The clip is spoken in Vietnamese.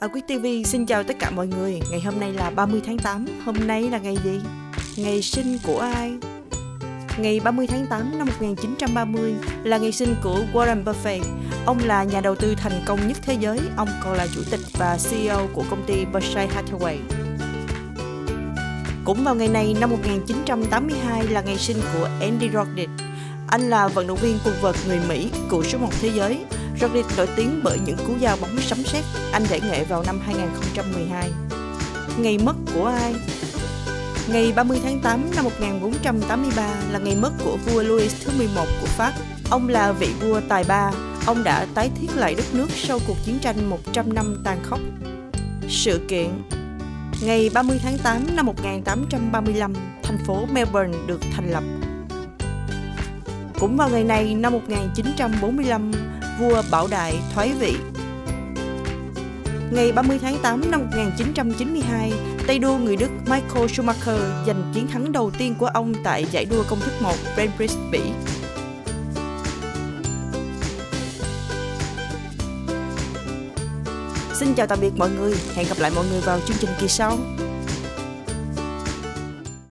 À, Quyết TV xin chào tất cả mọi người. Ngày hôm nay là 30 tháng 8 Hôm nay là ngày gì? Ngày sinh của ai? Ngày 30 tháng 8 năm 1930 là ngày sinh của Warren Buffett. Ông là nhà đầu tư thành công nhất thế giới. Ông còn là chủ tịch và CEO của công ty Berkshire Hathaway. Cũng vào ngày này năm 1982 là ngày sinh của Andy Roddick anh là vận động viên quần vợt người Mỹ, cựu số 1 thế giới Roddick nổi tiếng bởi những cú giao bóng sấm sét. Anh giải nghệ vào năm 2012. Ngày mất của ai? Ngày 30 tháng 8 năm 1483 là ngày mất của vua Louis thứ 11 của Pháp. Ông là vị vua tài ba. Ông đã tái thiết lại đất nước sau cuộc chiến tranh 100 năm tàn khốc. Sự kiện Ngày 30 tháng 8 năm 1835, thành phố Melbourne được thành lập. Cũng vào ngày này năm 1945, vua Bảo Đại thoái vị. Ngày 30 tháng 8 năm 1992, tay đua người Đức Michael Schumacher giành chiến thắng đầu tiên của ông tại giải đua công thức 1 Grand Prix Bỉ. Xin chào tạm biệt mọi người, hẹn gặp lại mọi người vào chương trình kỳ sau.